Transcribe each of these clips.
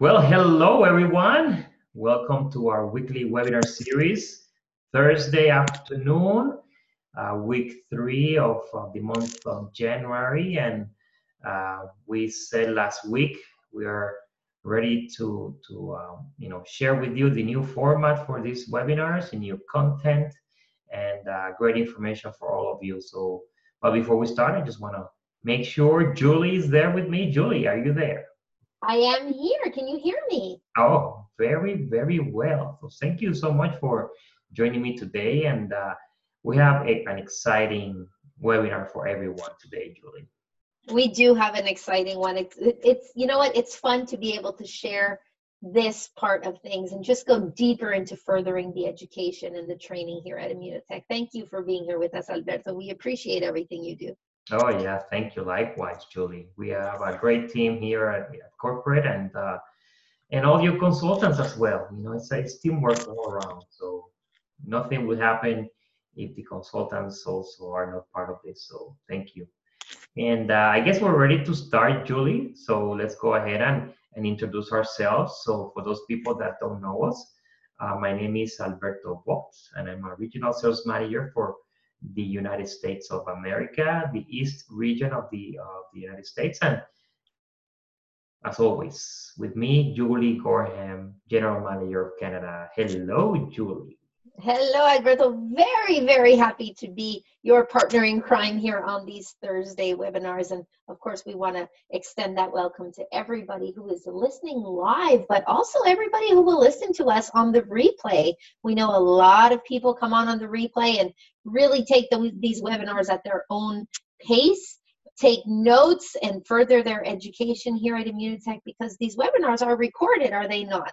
Well, hello everyone. Welcome to our weekly webinar series, Thursday afternoon, uh, week three of uh, the month of January. And uh, we said last week we are ready to, to um, you know, share with you the new format for these webinars, the new content, and uh, great information for all of you. So, but before we start, I just want to make sure Julie is there with me. Julie, are you there? I am here. Can you hear me? Oh, very, very well. So thank you so much for joining me today. And uh, we have a, an exciting webinar for everyone today, Julie. We do have an exciting one. It's, it's, you know what? It's fun to be able to share this part of things and just go deeper into furthering the education and the training here at Immunotec. Thank you for being here with us, Alberto. We appreciate everything you do. Oh yeah, thank you. Likewise, Julie. We have a great team here at, at corporate and uh, and all your consultants as well. You know, it's, it's teamwork all around. So nothing would happen if the consultants also are not part of this. So thank you. And uh, I guess we're ready to start, Julie. So let's go ahead and, and introduce ourselves. So for those people that don't know us, uh, my name is Alberto Vox, and I'm a regional sales manager for the United States of America, the East region of the, of the United States. And as always, with me, Julie Gorham, General Manager of Canada. Hello, Julie. Hello, Alberto. Very, very happy to be your partner in crime here on these Thursday webinars. And of course, we want to extend that welcome to everybody who is listening live, but also everybody who will listen to us on the replay. We know a lot of people come on on the replay and really take the, these webinars at their own pace, take notes, and further their education here at Immunotec because these webinars are recorded, are they not?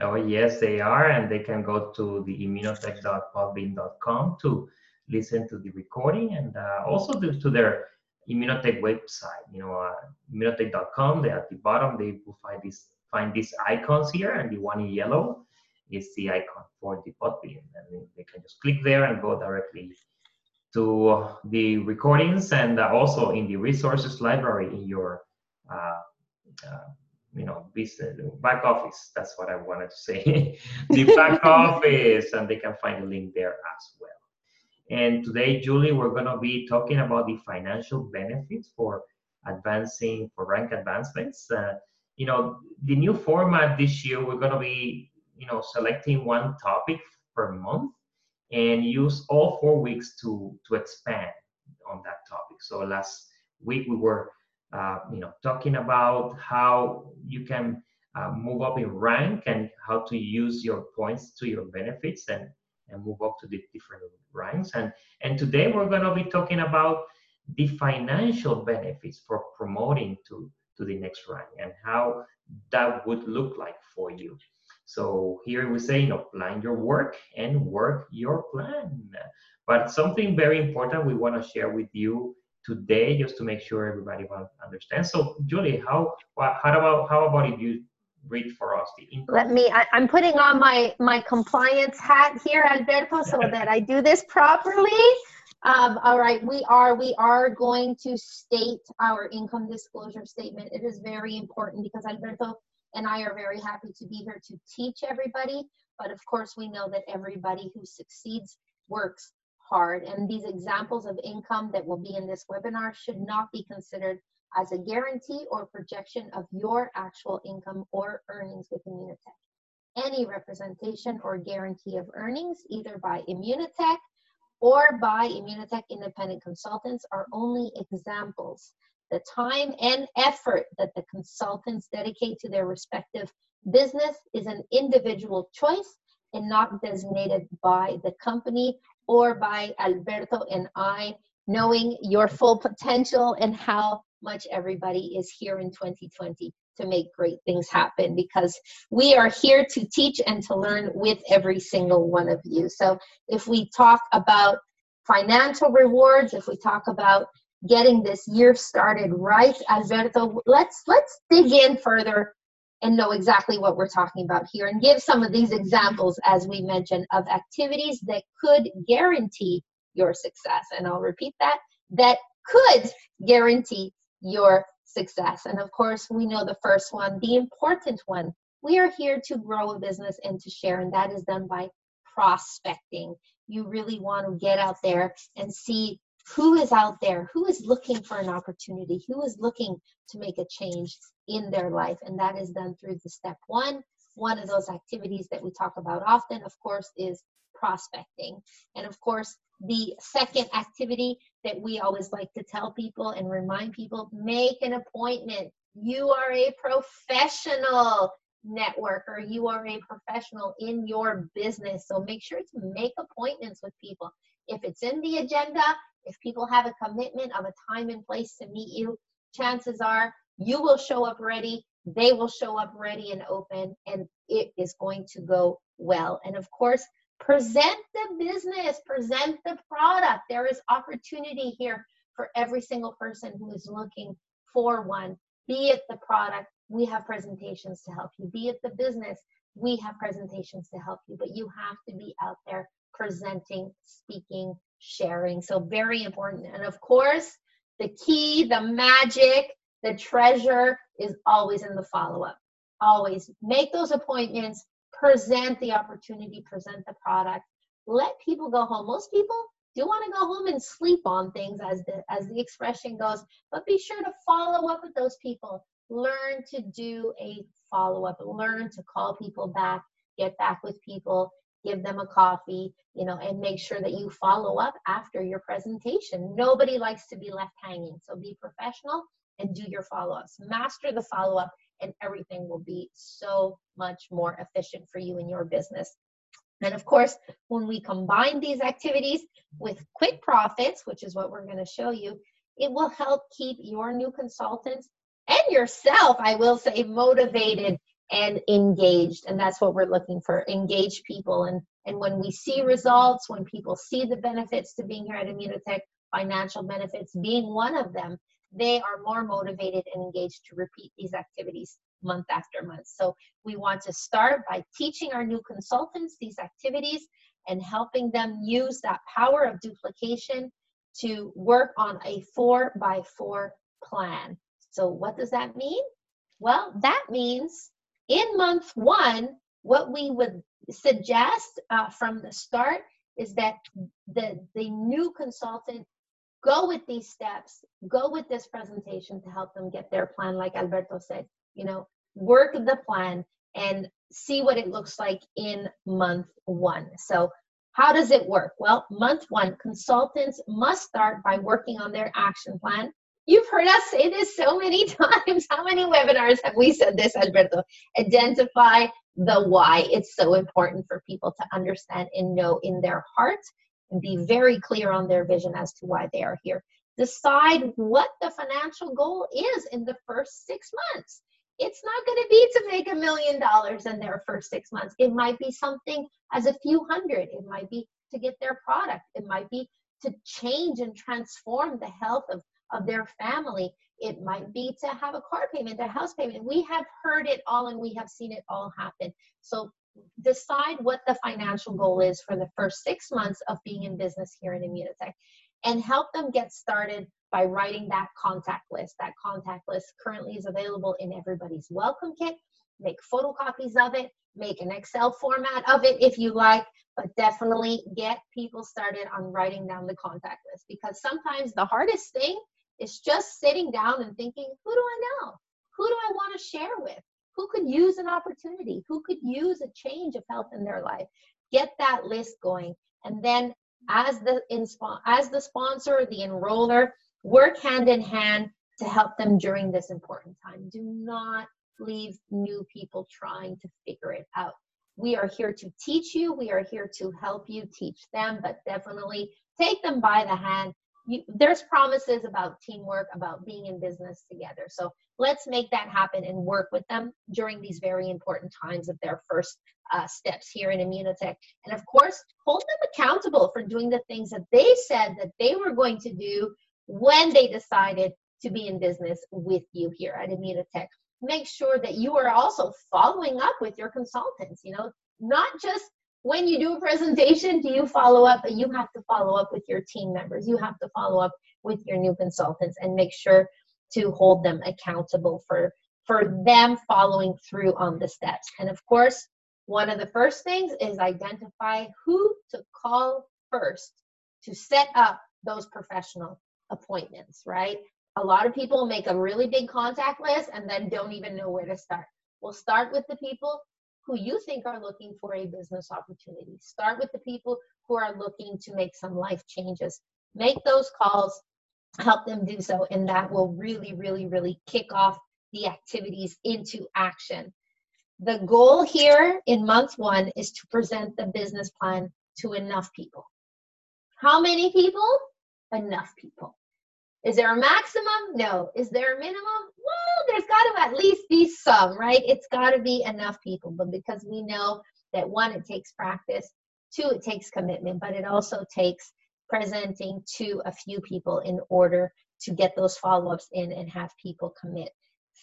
Oh, yes, they are. And they can go to the immunotec.podbean.com to listen to the recording and uh, also to, to, their Immunotec website. You know, uh, immunotec.com, they at the bottom, they will find, this, find these icons here, and the one in yellow is the icon for the Podbean. And they can just click there and go directly to the recordings and uh, also in the resources library in your uh, uh, you know, business, back office. That's what I wanted to say. the back office, and they can find a link there as well. And today, Julie, we're going to be talking about the financial benefits for advancing, for rank advancements. Uh, you know, the new format this year, we're going to be, you know, selecting one topic per month and use all four weeks to to expand on that topic. So last week we were uh, you know, talking about how you can uh, move up in rank and how to use your points to your benefits and, and move up to the different ranks. And, and today we're going to be talking about the financial benefits for promoting to, to the next rank and how that would look like for you. So here we say, you know, plan your work and work your plan. But something very important we want to share with you today just to make sure everybody understands. So Julie, how how about how about if you read for us the income? Let me. I, am putting on my my compliance hat here, Alberto, so that I do this properly. Um, all right, we are we are going to state our income disclosure statement. It is very important because Alberto and I are very happy to be here to teach everybody. But of course, we know that everybody who succeeds works hard. And these examples of income that will be in this webinar should not be considered as a guarantee or projection of your actual income or earnings with Immunotec. Any representation or guarantee of earnings, either by Immunotec or by Immunotec independent consultants, are only examples. The time and effort that the consultants dedicate to their respective business is an individual choice and not designated by the company or by Alberto and I, knowing your full potential and how much everybody is here in 2020 to make great things happen because we are here to teach and to learn with every single one of you. So if we talk about financial rewards, if we talk about getting this year started right, Alberto, let's let's dig in further and know exactly what we're talking about here and give some of these examples, as we mentioned, of activities that could guarantee your success. And I'll repeat that that could guarantee your success. And of course, we know the first one, the important one. We are here to grow a business and to share, and that is done by prospecting. You really want to get out there and see who is out there, who is looking for an opportunity, who is looking to make a change in their life. And that is done through the step one. One of those activities that we talk about often, of course, is prospecting. And of course, the second activity that we always like to tell people and remind people make an appointment. You are a professional networker, you are a professional in your business. So make sure to make appointments with people. If it's in the agenda, if people have a commitment of a time and place to meet you, chances are you will show up ready, they will show up ready and open, and it is going to go well. And of course, present the business, present the product. There is opportunity here for every single person who is looking for one, be it the product, we have presentations to help you, be it the business, we have presentations to help you, but you have to be out there presenting, speaking, sharing. So, very important. And of course, the key, the magic, the treasure is always in the follow up. Always make those appointments, present the opportunity, present the product. Let people go home. Most people do want to go home and sleep on things as the as the expression goes, but be sure to follow up with those people. Learn to do a follow up, learn to call people back, get back with people, give them a coffee, you know, and make sure that you follow up after your presentation. Nobody likes to be left hanging. So be professional and do your follow ups. Master the follow up, and everything will be so much more efficient for you in your business. And of course, when we combine these activities with quick profits, which is what we're going to show you, it will help keep your new consultants and yourself, I will say, motivated and engaged and that's what we're looking for engaged people and and when we see results when people see the benefits to being here at immunotec financial benefits being one of them they are more motivated and engaged to repeat these activities month after month. So we want to start by teaching our new consultants these activities and helping them use that power of duplication to work on a four by four plan. So what does that mean? Well that means in month one, what we would suggest uh, from the start is that the, the new consultant go with these steps, go with this presentation to help them get their plan, like Alberto said, you know, work the plan and see what it looks like in month one. So how does it work? Well, month one, consultants must start by working on their action plan You've heard us say this so many times. How many webinars have we said this, Alberto? Identify the why. It's so important for people to understand and know in their heart and be mm-hmm. very clear on their vision as to why they are here. Decide what the financial goal is in the first six months. It's not going to be to make a million dollars in their first six months. It might be something as a few hundred. It might be to get their product. It might be to change and transform the health of of their family. It might be to have a car payment, a house payment. We have heard it all and we have seen it all happen. So decide what the financial goal is for the first six months of being in business here in Immunotec and help them get started by writing that contact list. That contact list currently is available in everybody's welcome kit. Make photocopies of it, make an Excel format of it if you like, but definitely get people started on writing down the contact list because sometimes the hardest thing it's just sitting down and thinking, who do I know? Who do I want to share with? Who could use an opportunity? Who could use a change of health in their life? Get that list going. And then as the as the sponsor, the enroller, work hand in hand to help them during this important time. Do not leave new people trying to figure it out. We are here to teach you, we are here to help you teach them, but definitely take them by the hand you, there's promises about teamwork, about being in business together. So let's make that happen and work with them during these very important times of their first uh, steps here in Immunotec. And of course, hold them accountable for doing the things that they said that they were going to do when they decided to be in business with you here at Immunotec. Make sure that you are also following up with your consultants, you know, not just when you do a presentation, do you follow up? You have to follow up with your team members. You have to follow up with your new consultants and make sure to hold them accountable for for them following through on the steps. And of course, one of the first things is identify who to call first to set up those professional appointments, right? A lot of people make a really big contact list and then don't even know where to start. We'll start with the people who you think are looking for a business opportunity. Start with the people who are looking to make some life changes. Make those calls, help them do so, and that will really, really, really kick off the activities into action. The goal here in month one is to present the business plan to enough people. How many people? Enough people. Is there a maximum? No. Is there a minimum? Well, there's got to at least be some, right? It's got to be enough people. But because we know that one, it takes practice, two, it takes commitment, but it also takes presenting to a few people in order to get those follow ups in and have people commit.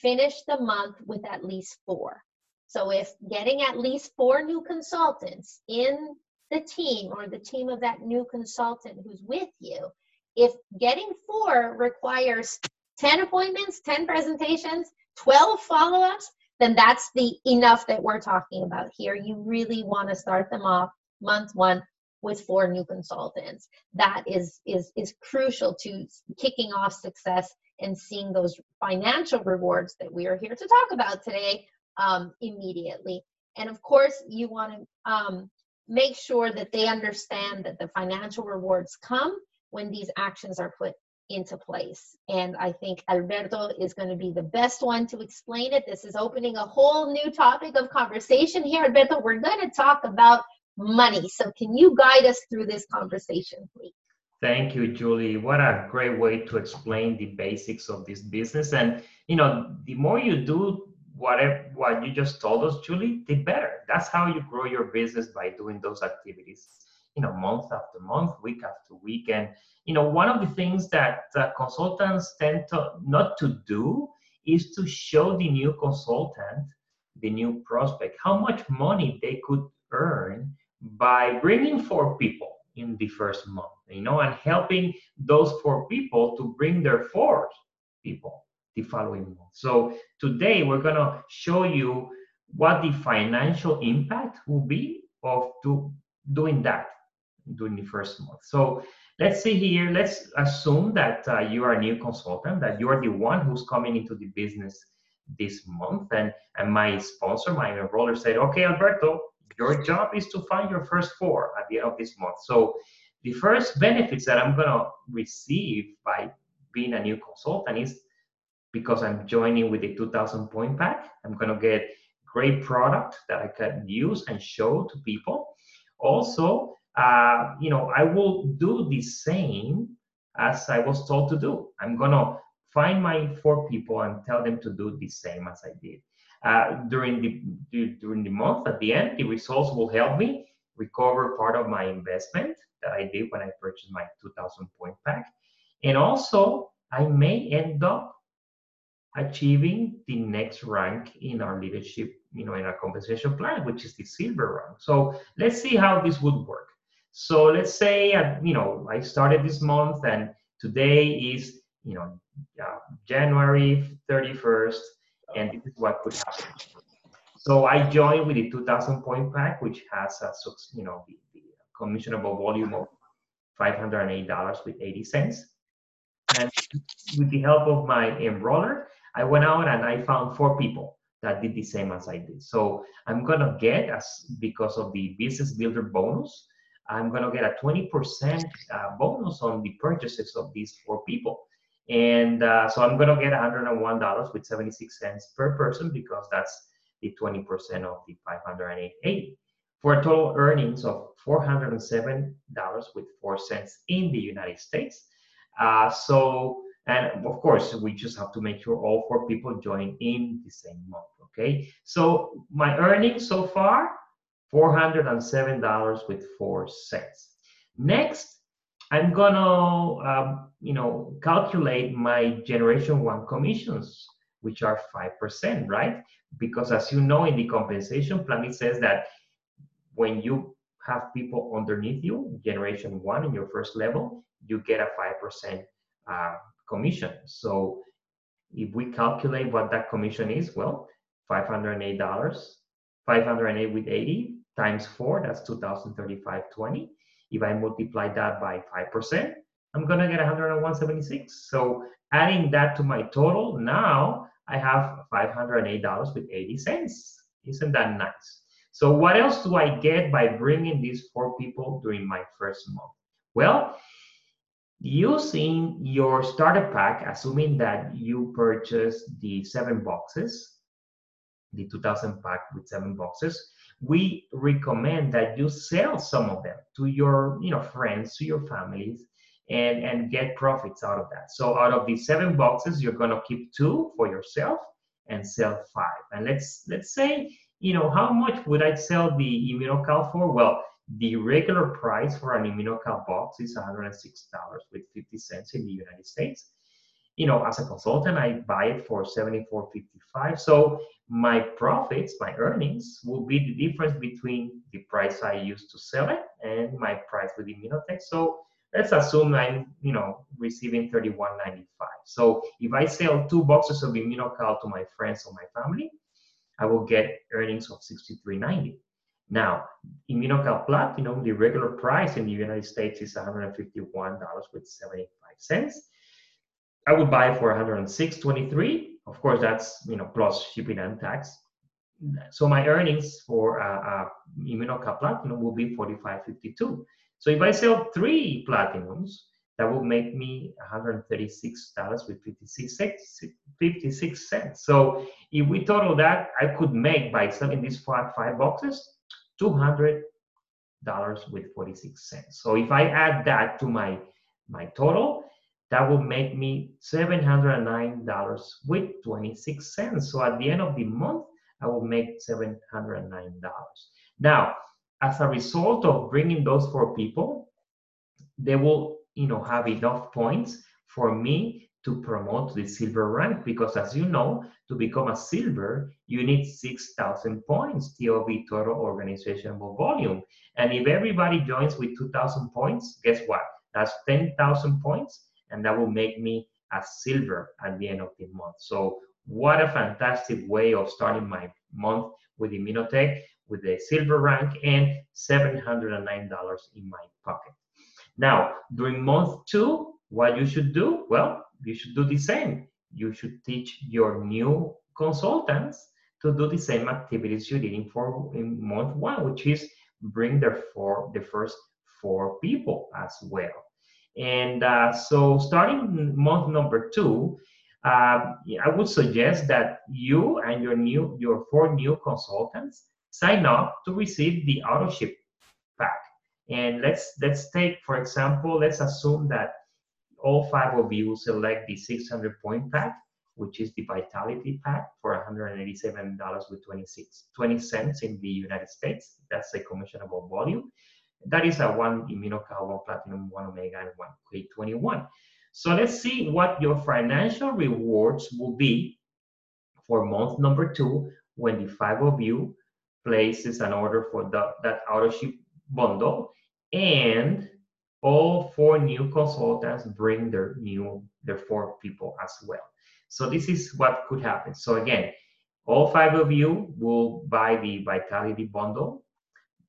Finish the month with at least four. So if getting at least four new consultants in the team or the team of that new consultant who's with you, if getting four requires 10 appointments, 10 presentations, 12 follow-ups, then that's the enough that we're talking about here. You really want to start them off month one with four new consultants. That is is is crucial to kicking off success and seeing those financial rewards that we are here to talk about today um, immediately. And of course, you want to um, make sure that they understand that the financial rewards come when these actions are put into place. And I think Alberto is going to be the best one to explain it. This is opening a whole new topic of conversation here. Alberto, we're going to talk about money. So, can you guide us through this conversation, please? Thank you, Julie. What a great way to explain the basics of this business. And, you know, the more you do whatever what you just told us, Julie, the better. That's how you grow your business by doing those activities, you know, month after month, week after week. And, you know, one of the things that uh, consultants tend to not to do is to show the new consultant, the new prospect, how much money they could earn by bringing four people in the first month, you know, and helping those four people to bring their four people the following month. So today we're going to show you what the financial impact will be of do, doing that during the first month. So let's see here, let's assume that uh, you are a new consultant, that you are the one who's coming into the business this month. And, and my sponsor, my enroller said, okay, Alberto, your job is to find your first four at the end of this month. So the first benefits that I'm to receive by being a new consultant is because I'm joining with the 2000 point pack. I'm to get great product that I can use and show to people. Also, uh, you know, I will do the same as I was told to do. I'm to find my four people and tell them to do the same as I did. Uh, during the during the month at the end, the results will help me recover part of my investment that I did when I purchased my 2000 point pack, and also I may end up achieving the next rank in our leadership, you know, in our compensation plan, which is the silver rank. So let's see how this would work. So let's say, uh, you know, I started this month and today is, you know, uh, January 31st, and this is what could happen. So I joined with the 2000 point pack, which has a, you know, the, the commissionable volume of $508 with 80 cents. And with the help of my enroller, I went out and I found four people that did the same as I did. So I'm gonna get as because of the business builder bonus, I'm gonna get a 20% uh, bonus on the purchases of these four people. And uh, so I'm gonna get $101 with 76 cents per person because that's the 20% of the 580 for a total earnings of $407 with 4 cents in the United States. Uh, so and of course, we just have to make sure all four people join in the same month, okay? So my earnings so far, $407 with four cents. Next, I'm gonna, um, you know, calculate my generation one commissions, which are 5%, right? Because as you know, in the compensation plan, it says that when you have people underneath you, generation one in your first level, you get a 5% uh, commission. So if we calculate what that commission is, well, $508, 508 with 80 times four, that's 2035.20. If I multiply that by 5%, I'm gonna get 101.76. So adding that to my total, now I have $508 with 80 cents. Isn't that nice? So what else do I get by bringing these four people during my first month? Well, using your starter pack, assuming that you purchase the seven boxes, the 2000 pack with seven boxes, we recommend that you sell some of them to your you know friends, to your families, and and get profits out of that. So out of these seven boxes, you're gonna keep two for yourself and sell five. And let's let's say you know how much would I sell the Immunocal for? Well, the regular price for an Immunocal box is $106 with 50 cents in the United States. You know, as a consultant, I buy it for $74.55. So my profits, my earnings, will be the difference between the price I used to sell it and my price with Immunotec. So let's assume I'm, you know, receiving 31.95. So if I sell two boxes of Immunocal to my friends or my family, I will get earnings of 63.90. Now, Immunocal Platinum, the regular price in the United States is $151 with 75 cents. I would buy for 106.23. Of course, that's you know plus shipping and tax. So my earnings for uh, uh, Immunocal Platinum will be 45.52. So if I sell three platinums, that will make me $136 with 56 cents, 56 cents. So if we total that, I could make by selling these five, five boxes, $200 with 46 cents. So if I add that to my, my total, that will make me $709 with 26 cents. So at the end of the month, I will make $709. Now, as a result of bringing those four people, they will, you know, have enough points for me to promote the silver rank because as you know, to become a silver, you need 6,000 points, TOV, total organizational volume. And if everybody joins with 2,000 points, guess what? That's 10,000 points, and that will make me a silver at the end of the month. So what a fantastic way of starting my month with Immunotec with the silver rank and $709 in my pocket. Now, during month two, what you should do? Well, you should do the same. You should teach your new consultants to do the same activities you did in, for, in month one, which is bring the, four, the first four people as well. And uh, so starting month number two, uh, I would suggest that you and your new your four new consultants sign up to receive the auto ship pack. And let's let's take, for example, let's assume that all five of you select the 600 point pack, which is the Vitality pack for $187 with 26 20 cents in the United States. That's a commissionable volume. That is a one Immunocal, one Platinum, one Omega, and one K21. So let's see what your financial rewards will be for month number two when the five of you places an order for the, that auto ship bundle and all four new consultants bring their new their four people as well so this is what could happen so again all five of you will buy the vitality bundle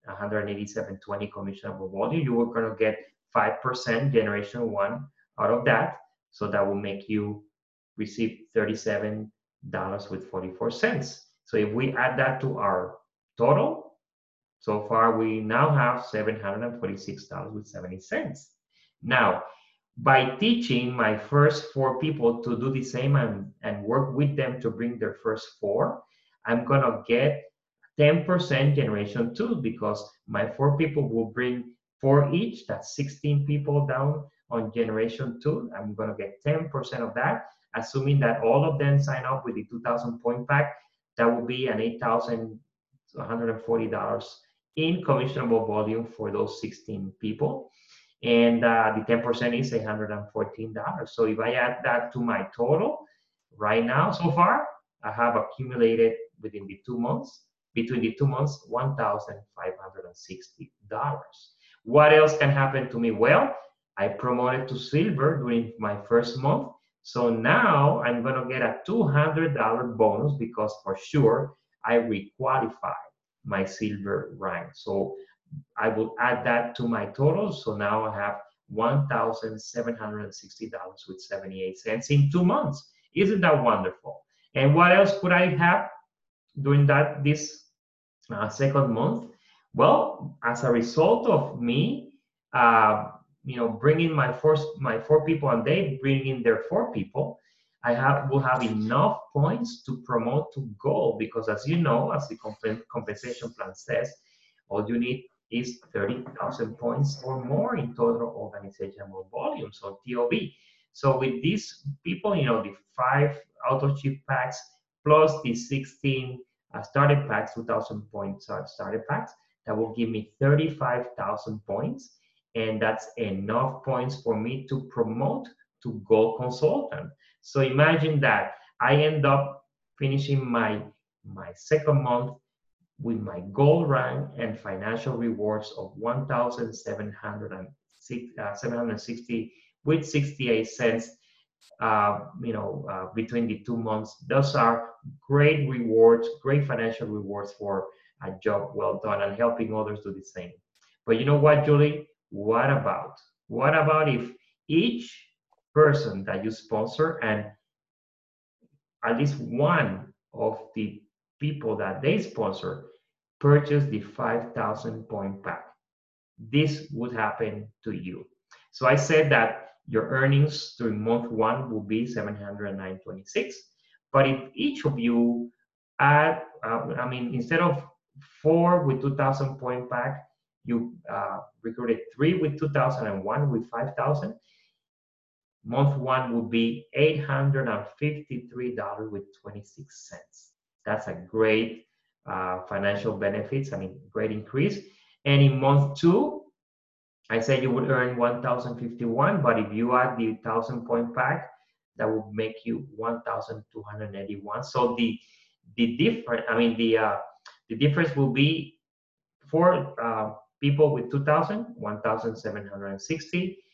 187.20 commissionable volume you are going to get 5% generation one out of that so that will make you receive $37 with 44 cents so if we add that to our Total, so far we now have $746 with 70 cents. Now, by teaching my first four people to do the same and, and work with them to bring their first four, I'm gonna get 10% generation two because my four people will bring four each, that's 16 people down on generation two. I'm gonna get 10% of that, assuming that all of them sign up with the 2000 point pack, that will be an 8,000 $140 in commissionable volume for those 16 people. And uh, the 10% is $114. So if I add that to my total right now so far, I have accumulated within the two months, between the two months, $1,560. What else can happen to me? Well, I promoted to silver during my first month. So now I'm going to get a $200 bonus because for sure I requalify my silver rank. So I will add that to my total. So now I have $1,760 with 78 cents in two months. Isn't that wonderful? And what else could I have during that this uh, second month? Well, as a result of me, uh, you know, bringing my first my four people and they bring in their four people, I have will have enough points to promote to gold because, as you know, as the comp- compensation plan says, all you need is 30,000 points or more in total organizational volume, so TOV. So with these people, you know, the five auto ship packs plus the 16 uh, starter packs, 2,000 points starter packs, that will give me 35,000 points. And that's enough points for me to promote to gold consultant. So imagine that I end up finishing my my second month with my gold rank and financial rewards of 1,760 uh, 760 with 68 cents. Uh, you know, uh, between the two months, those are great rewards, great financial rewards for a job well done and helping others do the same. But you know what, Julie? What about? What about if each person that you sponsor and at least one of the people that they sponsor purchase the 5,000 point pack. This would happen to you. So I said that your earnings during month one will be 726. But if each of you add, uh, I mean, instead of four with 2,000 point back, you uh, recruited three with 2,000 and one with 5,000, month one would be $853 with 26 cents. That's a great uh, financial benefits, I mean, great increase. And in month two, I said you would earn 1,051, but if you add the 1,000 point pack, that would make you 1,281. So the the difference, I mean, the uh, the difference will be for uh, people with 2,000, 1,760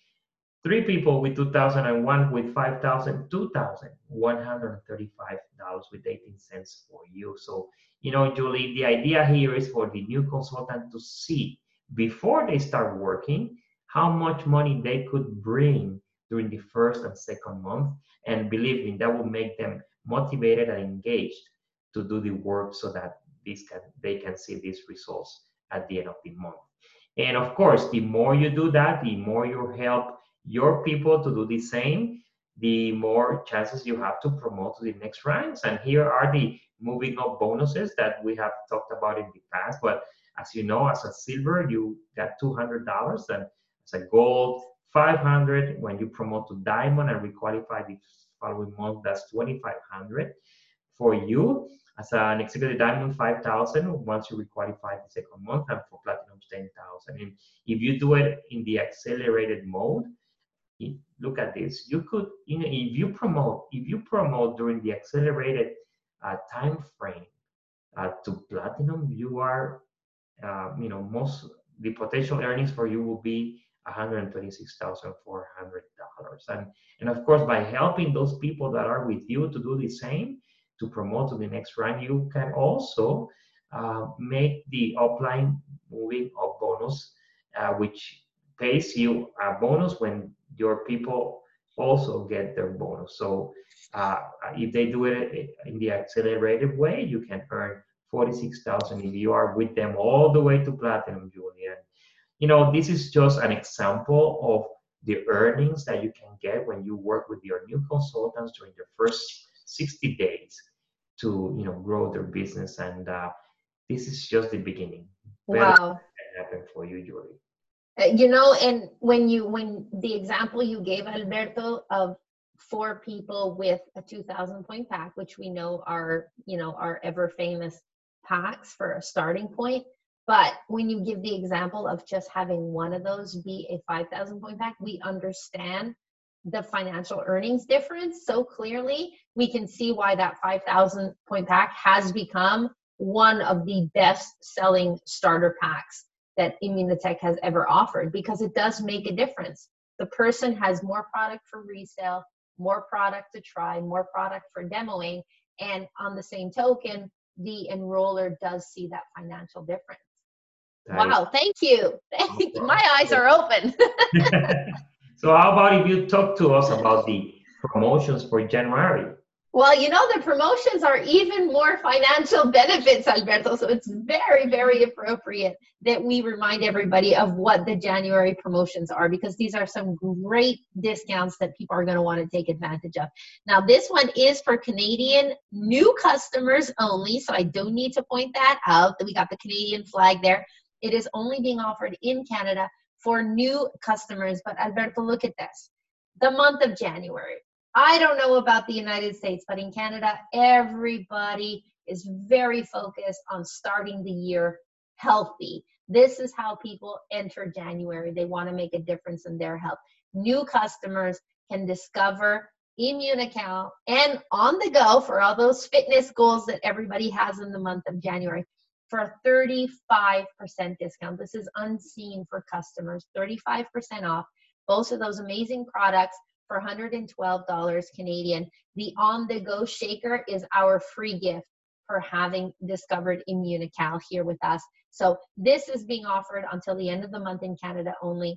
Three people with 2001 with 5,000, 2,135 dollars with 18 cents for you. So, you know, Julie, the idea here is for the new consultant to see before they start working how much money they could bring during the first and second month. And believe me, that will make them motivated and engaged to do the work so that this can they can see these results at the end of the month. And of course, the more you do that, the more you help your people to do the same, the more chances you have to promote to the next ranks. And here are the moving up bonuses that we have talked about in the past. But as you know, as a silver, you got $200, and as a gold, 500. When you promote to diamond and requalify the following month, that's 2,500 for you. As an executive diamond, 5,000 once you requalify the second month, and for platinum, 10,000. And if you do it in the accelerated mode, look at this you could you know if you promote if you promote during the accelerated uh, time frame uh, to platinum you are uh, you know most the potential earnings for you will be $126,400 and and of course by helping those people that are with you to do the same to promote to the next round you can also uh, make the upline moving up bonus uh, which pays you a bonus when your people also get their bonus. So uh, if they do it in the accelerated way, you can earn 46,000 if you are with them all the way to platinum, Julian. You know, this is just an example of the earnings that you can get when you work with your new consultants during the first 60 days to, you know, grow their business. And uh, this is just the beginning. Wow. Happen for you, Julie. Uh, you know and when you when the example you gave alberto of four people with a 2000 point pack which we know are you know are ever famous packs for a starting point but when you give the example of just having one of those be a 5000 point pack we understand the financial earnings difference so clearly we can see why that 5000 point pack has become one of the best selling starter packs that Immunotec has ever offered because it does make a difference. The person has more product for resale, more product to try, more product for demoing. And on the same token, the enroller does see that financial difference. That wow, is- thank you. Thank you. My eyes are open. so how about if you talk to us about the promotions for January? Well, you know, the promotions are even more financial benefits, Alberto. So it's very, very appropriate that we remind everybody of what the January promotions are because these are some great discounts that people are going to want to take advantage of. Now, this one is for Canadian new customers only. So I don't need to point that out that we got the Canadian flag there. It is only being offered in Canada for new customers. But Alberto, look at this the month of January I don't know about the United States, but in Canada, everybody is very focused on starting the year healthy. This is how people enter January. They want to make a difference in their health. New customers can discover Immunocal and on the go for all those fitness goals that everybody has in the month of January for a 35% discount. This is unseen for customers, 35% off. Both of those amazing products for $112 Canadian. The on the go shaker is our free gift for having discovered Immunocal here with us. So this is being offered until the end of the month in Canada only.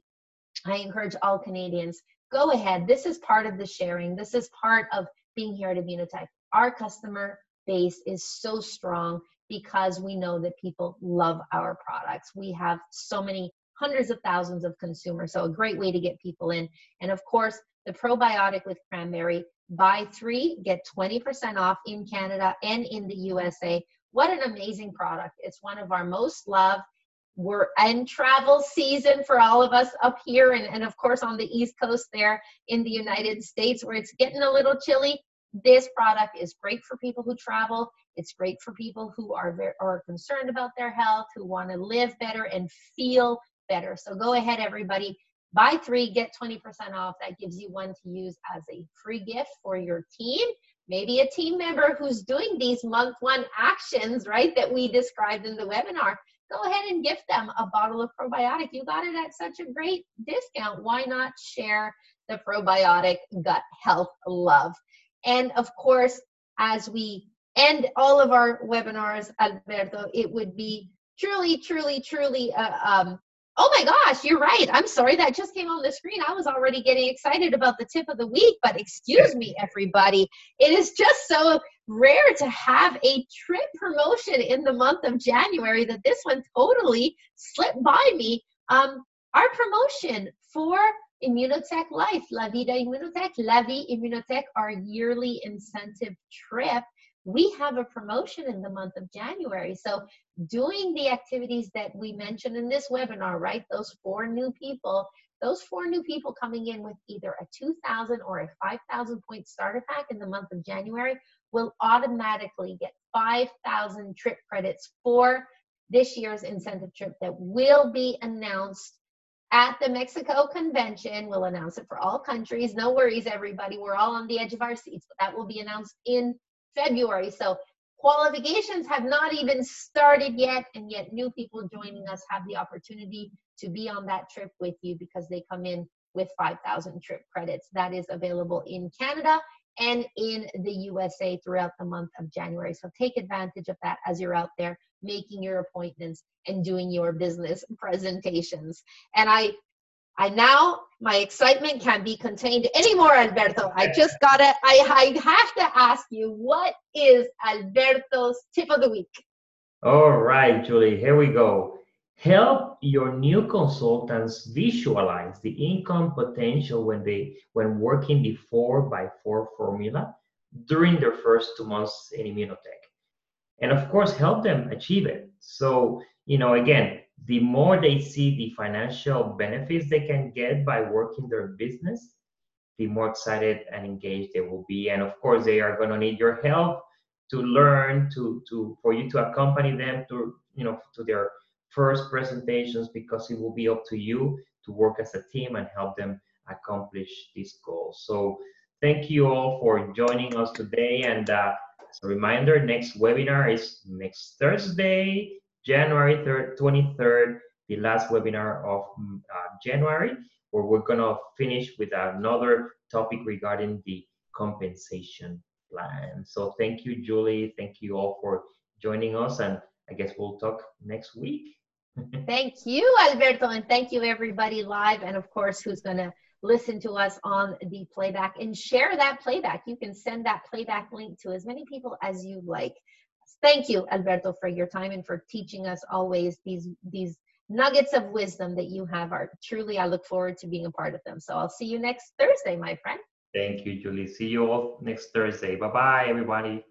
I encourage all Canadians, go ahead. This is part of the sharing. This is part of being here at Immunotec. Our customer base is so strong because we know that people love our products. We have so many hundreds of thousands of consumers. So a great way to get people in. And of course, the probiotic with cranberry. Buy three, get 20% off in Canada and in the USA. What an amazing product. It's one of our most loved. We're in travel season for all of us up here, and, and of course on the East Coast there in the United States where it's getting a little chilly. This product is great for people who travel. It's great for people who are are concerned about their health, who want to live better and feel better. So go ahead, everybody. Buy three, get 20% off. That gives you one to use as a free gift for your team. Maybe a team member who's doing these month one actions, right, that we described in the webinar. Go ahead and gift them a bottle of probiotic. You got it at such a great discount. Why not share the probiotic gut health love? And of course, as we end all of our webinars, Alberto, it would be truly, truly, truly uh, um, Oh my gosh, you're right. I'm sorry that just came on the screen. I was already getting excited about the tip of the week, but excuse me, everybody. It is just so rare to have a trip promotion in the month of January that this one totally slipped by me. Um, our promotion for Immunotec Life, La Vida Immunotec, La Vie Immunotec, our yearly incentive trip we have a promotion in the month of January. So, doing the activities that we mentioned in this webinar, right? Those four new people, those four new people coming in with either a 2,000 or a 5,000 point starter pack in the month of January will automatically get 5,000 trip credits for this year's incentive trip that will be announced at the Mexico convention. We'll announce it for all countries. No worries, everybody. We're all on the edge of our seats, but that will be announced in February. So qualifications have not even started yet, and yet new people joining us have the opportunity to be on that trip with you because they come in with 5,000 trip credits. That is available in Canada and in the USA throughout the month of January. So take advantage of that as you're out there making your appointments and doing your business presentations. And I I now my excitement can't be contained anymore, Alberto. I just gotta I, I have to ask you, what is Alberto's tip of the week? All right, Julie, here we go. Help your new consultants visualize the income potential when they when working the four by four formula during their first two months in Immunotec. And of course, help them achieve it. So, you know, again, the more they see the financial benefits they can get by working their business, the more excited and engaged they will be. And of course, they are going to need your help to learn to to for you to accompany them to you know to their first presentations because it will be up to you to work as a team and help them accomplish these goals. So thank you all for joining us today. And uh, as a reminder, next webinar is next Thursday, January 3rd, 23rd, the last webinar of mm, uh, January, where we're going to finish with another topic regarding the compensation plan. So thank you, Julie. Thank you all for joining us, and I guess we'll talk next week. thank you, Alberto, and thank you everybody live, and of course, who's going to listen to us on the playback and share that playback. You can send that playback link to as many people as you like. Thank you, Alberto, for your time and for teaching us always these these nuggets of wisdom that you have are truly I look forward to being a part of them. So I'll see you next Thursday, my friend. Thank you, Julie. See you all next Thursday. Bye bye, everybody.